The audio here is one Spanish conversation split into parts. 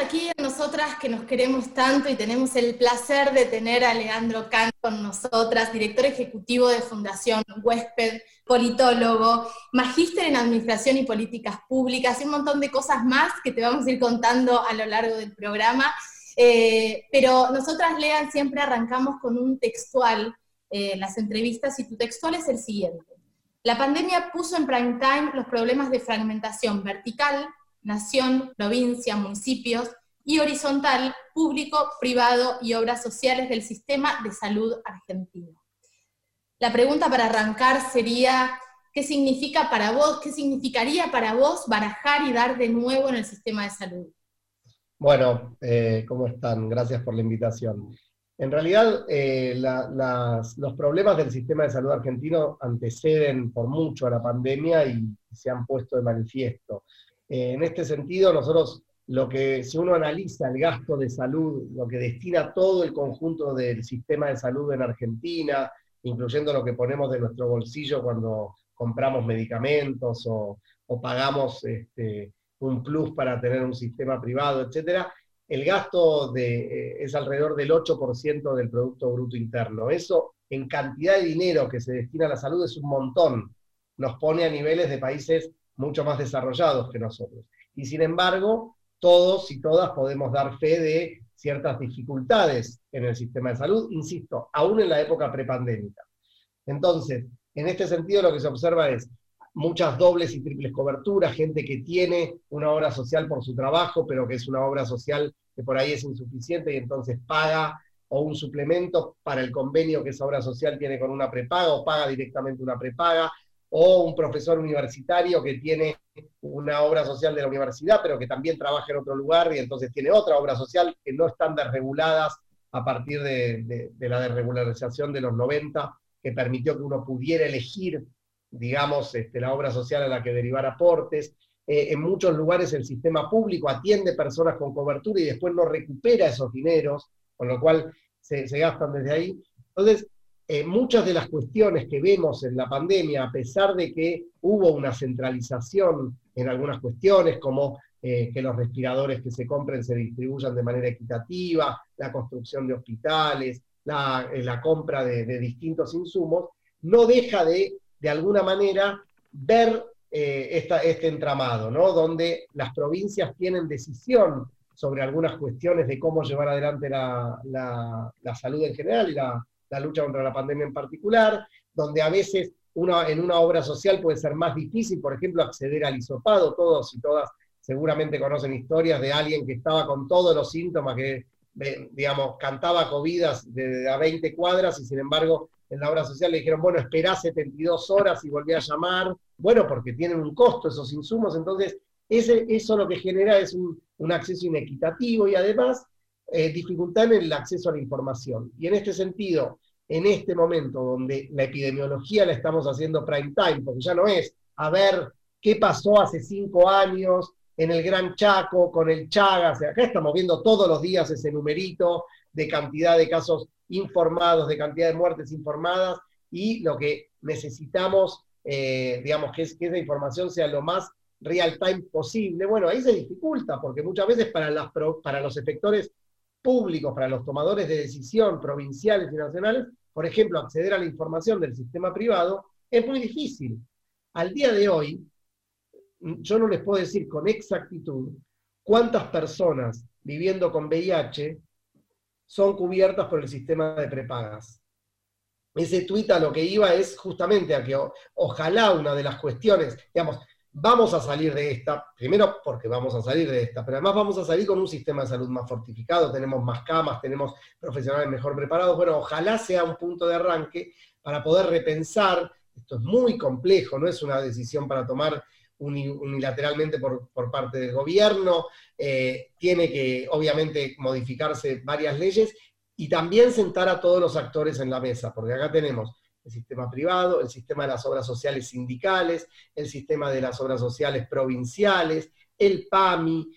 aquí nosotras que nos queremos tanto y tenemos el placer de tener a Leandro Can con nosotras, director ejecutivo de Fundación Huésped, politólogo, magíster en Administración y Políticas Públicas y un montón de cosas más que te vamos a ir contando a lo largo del programa. Eh, pero nosotras, Lean, siempre arrancamos con un textual eh, las entrevistas y tu textual es el siguiente. La pandemia puso en prime time los problemas de fragmentación vertical, nación, provincia, municipios y horizontal, público, privado y obras sociales del sistema de salud argentino. La pregunta para arrancar sería, ¿qué significa para vos, qué significaría para vos barajar y dar de nuevo en el sistema de salud? Bueno, eh, ¿cómo están? Gracias por la invitación. En realidad, eh, los problemas del sistema de salud argentino anteceden por mucho a la pandemia y se han puesto de manifiesto. Eh, en este sentido, nosotros, lo que, si uno analiza el gasto de salud, lo que destina todo el conjunto del sistema de salud en Argentina, incluyendo lo que ponemos de nuestro bolsillo cuando compramos medicamentos o, pagamos este, un plus para tener un sistema privado, etcétera, el gasto eh, es alrededor del 8% del Producto Bruto Interno. Eso, en cantidad de dinero que se destina a la salud, es un montón. Nos pone a niveles de países mucho más desarrollados que nosotros. Y sin embargo, todos y todas podemos dar fe de ciertas dificultades en el sistema de salud, insisto, aún en la época prepandémica. Entonces, en este sentido lo que se observa es muchas dobles y triples coberturas, gente que tiene una obra social por su trabajo, pero que es una obra social que por ahí es insuficiente y entonces paga o un suplemento para el convenio que esa obra social tiene con una prepaga o paga directamente una prepaga, o un profesor universitario que tiene una obra social de la universidad, pero que también trabaja en otro lugar y entonces tiene otra obra social que no están desreguladas a partir de, la desregularización de los 90, que permitió que uno pudiera elegir, digamos, este, la obra social a la que derivar aportes. Eh, en muchos lugares el sistema público atiende personas con cobertura y después no recupera esos dineros, con lo cual se, se gastan desde ahí. Entonces, eh, muchas de las cuestiones que vemos en la pandemia, a pesar de que hubo una centralización en algunas cuestiones, como eh, que los respiradores que se compren se distribuyan de manera equitativa, la construcción de hospitales, la, eh, compra de, distintos insumos, no deja de, de alguna manera, ver este entramado, ¿no? donde las provincias tienen decisión sobre algunas cuestiones de cómo llevar adelante la, la salud en general y la, la lucha contra la pandemia en particular, donde a veces en una obra social puede ser más difícil, por ejemplo, acceder al hisopado. Todos y todas seguramente conocen historias de alguien que estaba con todos los síntomas, que, digamos, cantaba covidas de, a 20 cuadras y sin embargo en la obra social le dijeron, bueno, esperá 72 horas y volví a llamar. Bueno, porque tienen un costo esos insumos, entonces eso lo que genera es un acceso inequitativo y además eh, dificultad en el acceso a la información. Y en este sentido, en este momento donde la epidemiología la estamos haciendo prime time, porque ya no es a ver qué pasó hace cinco años en el Gran Chaco con el Chagas, acá estamos viendo todos los días ese numerito de cantidad de casos informados, de cantidad de muertes informadas, y lo que necesitamos, eh, digamos, que, es, que esa información sea lo más real time posible. Bueno, ahí se dificulta, porque muchas veces para, las, para los efectores públicos para los tomadores de decisión provinciales y nacionales, por ejemplo, acceder a la información del sistema privado, es muy difícil. Al día de hoy, yo no les puedo decir con exactitud cuántas personas viviendo con VIH son cubiertas por el sistema de prepagas. Ese tuit a lo que iba es justamente a que ojalá una de las cuestiones, digamos, vamos a salir de esta, primero porque vamos a salir de esta, pero además vamos a salir con un sistema de salud más fortificado, tenemos más camas, tenemos profesionales mejor preparados, bueno, ojalá sea un punto de arranque para poder repensar, esto es muy complejo, no es una decisión para tomar unilateralmente por, parte del gobierno, eh, tiene que obviamente modificarse varias leyes y también sentar a todos los actores en la mesa, porque acá tenemos el sistema privado, el sistema de las obras sociales sindicales, el sistema de las obras sociales provinciales, el PAMI,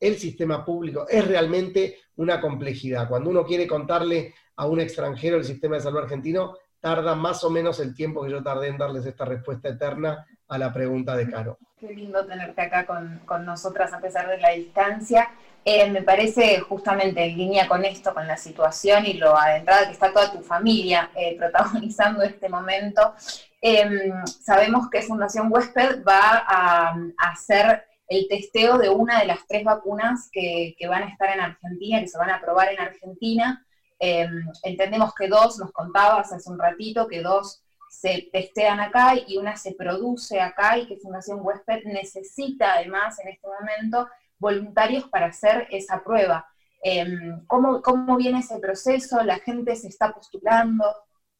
el sistema público. Es realmente una complejidad. Cuando uno quiere contarle a un extranjero el sistema de salud argentino, tarda más o menos el tiempo que yo tardé en darles esta respuesta eterna a la pregunta de Caro. Qué lindo tenerte acá con, nosotras a pesar de la distancia. Eh, me parece justamente en línea con esto, con la situación y lo adentrada que está toda tu familia eh, protagonizando este momento. Em, sabemos que Fundación Huésped va a, hacer el testeo de una de las tres vacunas que, que, van a estar en Argentina, que se van a probar en Argentina. Em, entendemos que dos, nos contabas hace un ratito, que dos se testean acá y una se produce acá y que Fundación Huésped necesita además en este momento voluntarios para hacer esa prueba. Em, ¿cómo, ¿Cómo viene ese proceso? ¿La gente se está postulando?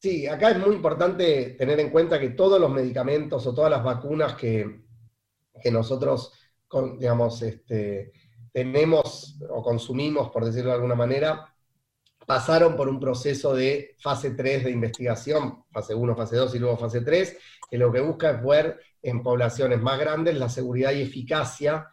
Sí, acá es muy importante tener en cuenta que todos los medicamentos o todas las vacunas que, que nosotros, digamos, este, tenemos o consumimos, por decirlo de alguna manera, pasaron por un proceso de fase 3 de investigación, fase 1, fase 2 y luego fase 3, que lo que busca es ver en poblaciones más grandes la seguridad y eficacia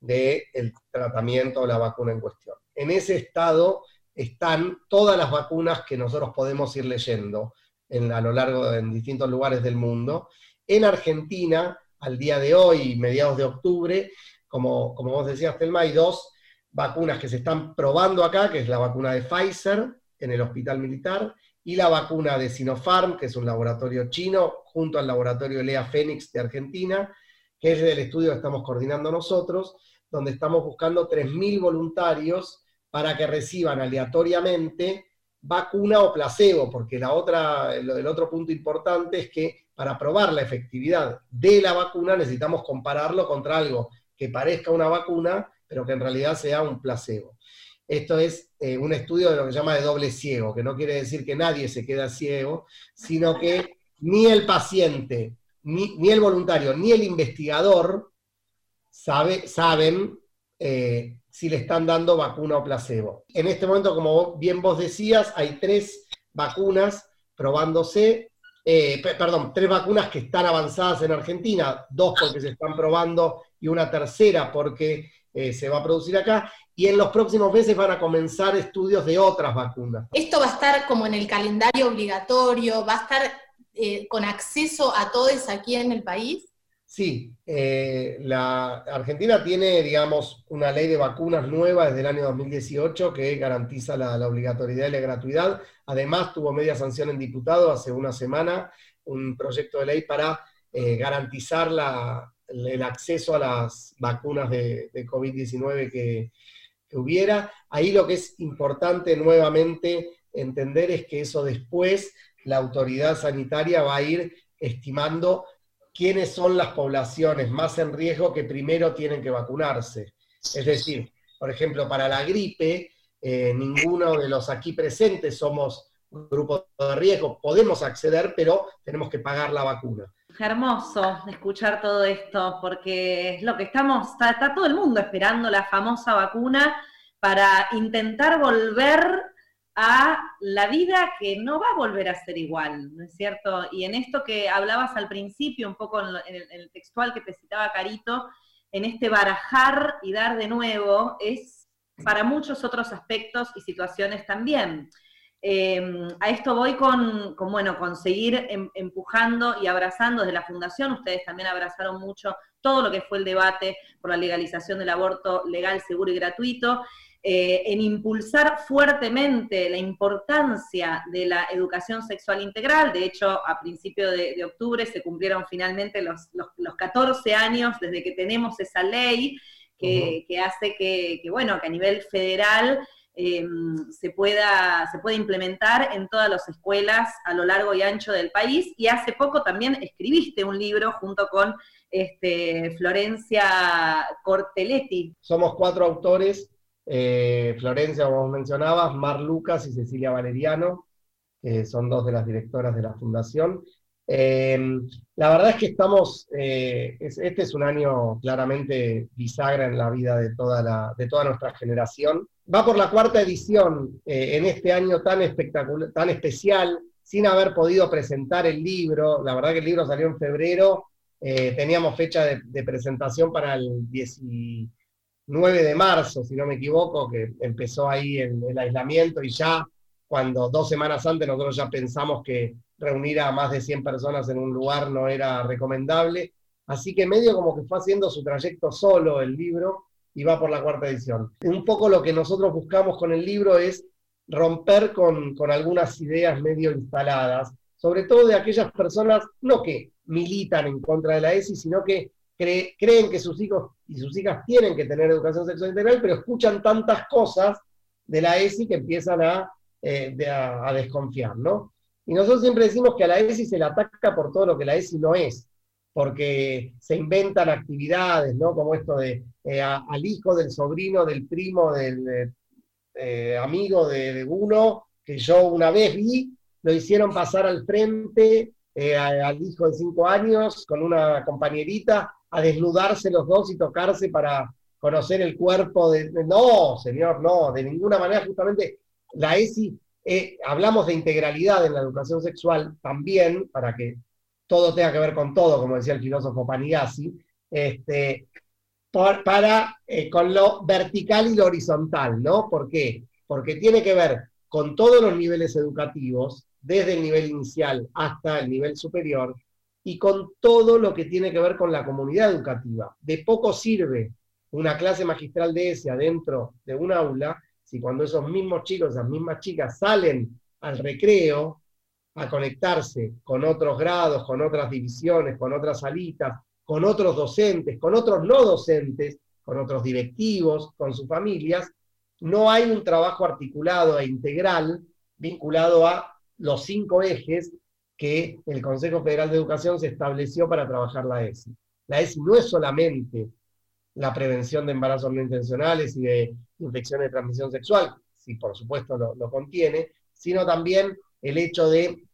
del tratamiento o la vacuna en cuestión. En ese estado están todas las vacunas que nosotros podemos ir leyendo a lo largo de en distintos lugares del mundo. En Argentina, al día de hoy, mediados de octubre, como, como vos decías, Telma, hay dos vacunas que se están probando acá, que es la vacuna de Pfizer en el hospital militar, y la vacuna de Sinopharm, que es un laboratorio chino, junto al laboratorio Lea Fénix de Argentina, que es el estudio que estamos coordinando nosotros, donde estamos buscando 3.000 voluntarios para que reciban aleatoriamente vacuna o placebo, porque la otra, el otro punto importante es que para probar la efectividad de la vacuna necesitamos compararlo contra algo que parezca una vacuna, pero que en realidad sea un placebo. Esto es eh, un estudio de lo que se llama de doble ciego, que no quiere decir que nadie se queda ciego, sino que ni el paciente, ni, el voluntario, ni el investigador sabe, saben eh, si le están dando vacuna o placebo. En este momento, como bien vos decías, hay tres vacunas probándose, eh, perdón, tres vacunas que están avanzadas en Argentina, dos porque se están probando y una tercera porque eh, se va a producir acá, y en los próximos meses van a comenzar estudios de otras vacunas. Esto va a estar como en el calendario obligatorio, va a estar eh, con acceso a todos aquí en el país. Sí, eh, la Argentina tiene, digamos, una ley de vacunas nueva desde el año 2018 que garantiza la, obligatoriedad y la gratuidad. Además, tuvo media sanción en diputado hace una semana, un proyecto de ley para garantizar la, el acceso a las vacunas de, COVID-19 que, hubiera. Ahí lo que es importante nuevamente entender es que eso después la autoridad sanitaria va a ir estimando quiénes son las poblaciones más en riesgo que primero tienen que vacunarse. Es decir, por ejemplo, para la gripe, eh, ninguno de los aquí presentes somos grupo de riesgo, podemos acceder, pero tenemos que pagar la vacuna hermoso escuchar todo esto, porque es lo que estamos, está, todo el mundo esperando la famosa vacuna para intentar volver a la vida que no va a volver a ser igual, ¿no es cierto? Y en esto que hablabas al principio, un poco en, el, textual que te citaba Carito, en este barajar y dar de nuevo, es para muchos otros aspectos y situaciones también. Em, a esto voy con, bueno, con seguir em, empujando y abrazando desde la Fundación. Ustedes también abrazaron mucho todo lo que fue el debate por la legalización del aborto legal, seguro y gratuito, eh, en impulsar fuertemente la importancia de la educación sexual integral. De hecho, a principios de, octubre se cumplieron finalmente los, 14 años desde que tenemos esa ley que, hace que, bueno, que a nivel federal Em, se, pueda, se puede implementar en todas las escuelas a lo largo y ancho del país. Y hace poco también escribiste un libro junto con este, Florencia Corteletti. Somos cuatro autores, eh, Florencia, como mencionabas, Mar Lucas y Cecilia Valeriano, que son dos de las directoras de la fundación. Em, la verdad es que estamos, eh, este es un año claramente bisagra en la vida de toda, de nuestra generación va por la cuarta edición eh, en este año tan espectacular, tan especial, sin haber podido presentar el libro. La verdad que el libro salió en febrero, teníamos fecha de, presentación para el 19 de marzo, si no me equivoco, que empezó ahí el, aislamiento y ya cuando dos semanas antes nosotros ya pensamos que reunir a más de 100 personas en un lugar no era recomendable. Así que medio como que fue haciendo su trayecto solo el libro y va por la cuarta edición. Un poco lo que nosotros buscamos con el libro es romper con, con algunas ideas medio instaladas, sobre todo de aquellas personas, no que militan en contra de la ESI, sino que creen que sus hijos y sus hijas tienen que tener educación sexual integral, pero escuchan tantas cosas de la ESI que empiezan a, eh, a, desconfiar, ¿no? Y nosotros siempre decimos que a la ESI se le ataca por todo lo que la ESI no es, porque se inventan actividades, ¿no? Como esto de eh, al hijo del sobrino, del primo, del eh, amigo de, uno, que yo una vez vi, lo hicieron pasar al frente al hijo de cinco años con una compañerita a desnudarse los dos y tocarse para conocer el cuerpo de... No, señor, no, de ninguna manera, justamente la ESI, eh, hablamos de integralidad en la educación sexual también, para que todo tenga que ver con todo, como decía el filósofo Panigasi, este, para, eh, con lo vertical y lo horizontal, ¿no? ¿Por qué? Porque tiene que ver con todos los niveles educativos, desde el nivel inicial hasta el nivel superior, y con todo lo que tiene que ver con la comunidad educativa. De poco sirve una clase magistral de ese adentro de un aula si cuando esos mismos chicos, esas mismas chicas salen al recreo a conectarse con otros grados, con otras divisiones, con otras salitas, con otros docentes, con otros no docentes, con otros directivos, con sus familias, no hay un trabajo articulado e integral vinculado a los cinco ejes que el Consejo Federal de Educación se estableció para trabajar la ESI. La ESI no es solamente la prevención de embarazos no intencionales y de infecciones de transmisión sexual, si por supuesto lo, contiene, sino también el hecho de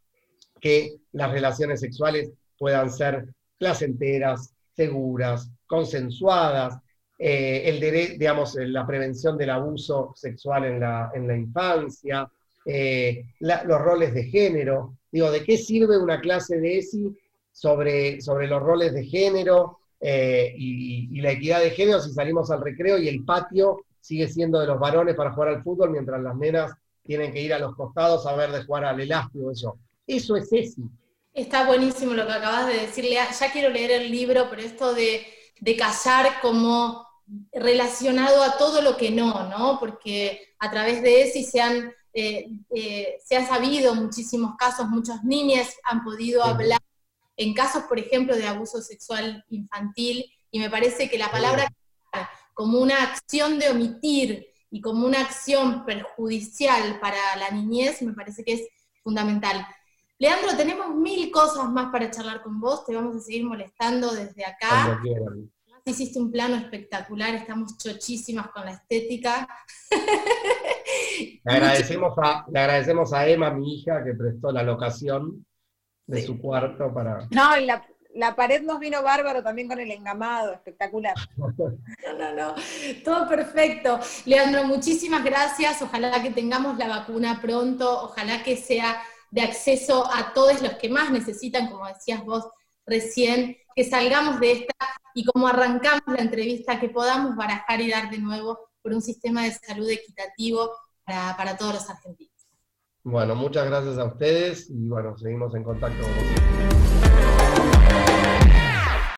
que las relaciones sexuales puedan ser placenteras, seguras, consensuadas, eh, el digamos, la prevención del abuso sexual en la infancia, eh, los roles de género. Digo, ¿de qué sirve una clase de ESI sobre, sobre los roles de género eh, y, la equidad de género si salimos al recreo y el patio sigue siendo de los varones para jugar al fútbol mientras las nenas tienen que ir a los costados a ver de jugar al elástico? Eso, eso es ESI. Está buenísimo lo que acabas de decirle. Ya quiero leer el libro, pero esto de, de callar como relacionado a todo lo que no, ¿no? Porque a través de ESI se han eh, eh, se ha sabido muchísimos casos, muchas niñas han podido hablar en casos, por ejemplo, de abuso sexual infantil, y me parece que la palabra como una acción de omitir y como una acción perjudicial para la niñez, me parece que es fundamental. Leandro, tenemos mil cosas más para charlar con vos, te vamos a seguir molestando desde acá hiciste un plano espectacular, estamos chochísimas con la estética. Le agradecemos, a, le agradecemos a Emma, mi hija, que prestó la locación de su cuarto para... No, y la, la, pared nos vino bárbaro también con el engamado, espectacular. No, no, no, todo perfecto. Leandro, muchísimas gracias, ojalá que tengamos la vacuna pronto, ojalá que sea de acceso a todos los que más necesitan, como decías vos recién, que salgamos de esta y como arrancamos la entrevista, que podamos barajar y dar de nuevo por un sistema de salud equitativo para, todos los argentinos. Bueno, muchas gracias a ustedes y bueno, seguimos en contacto con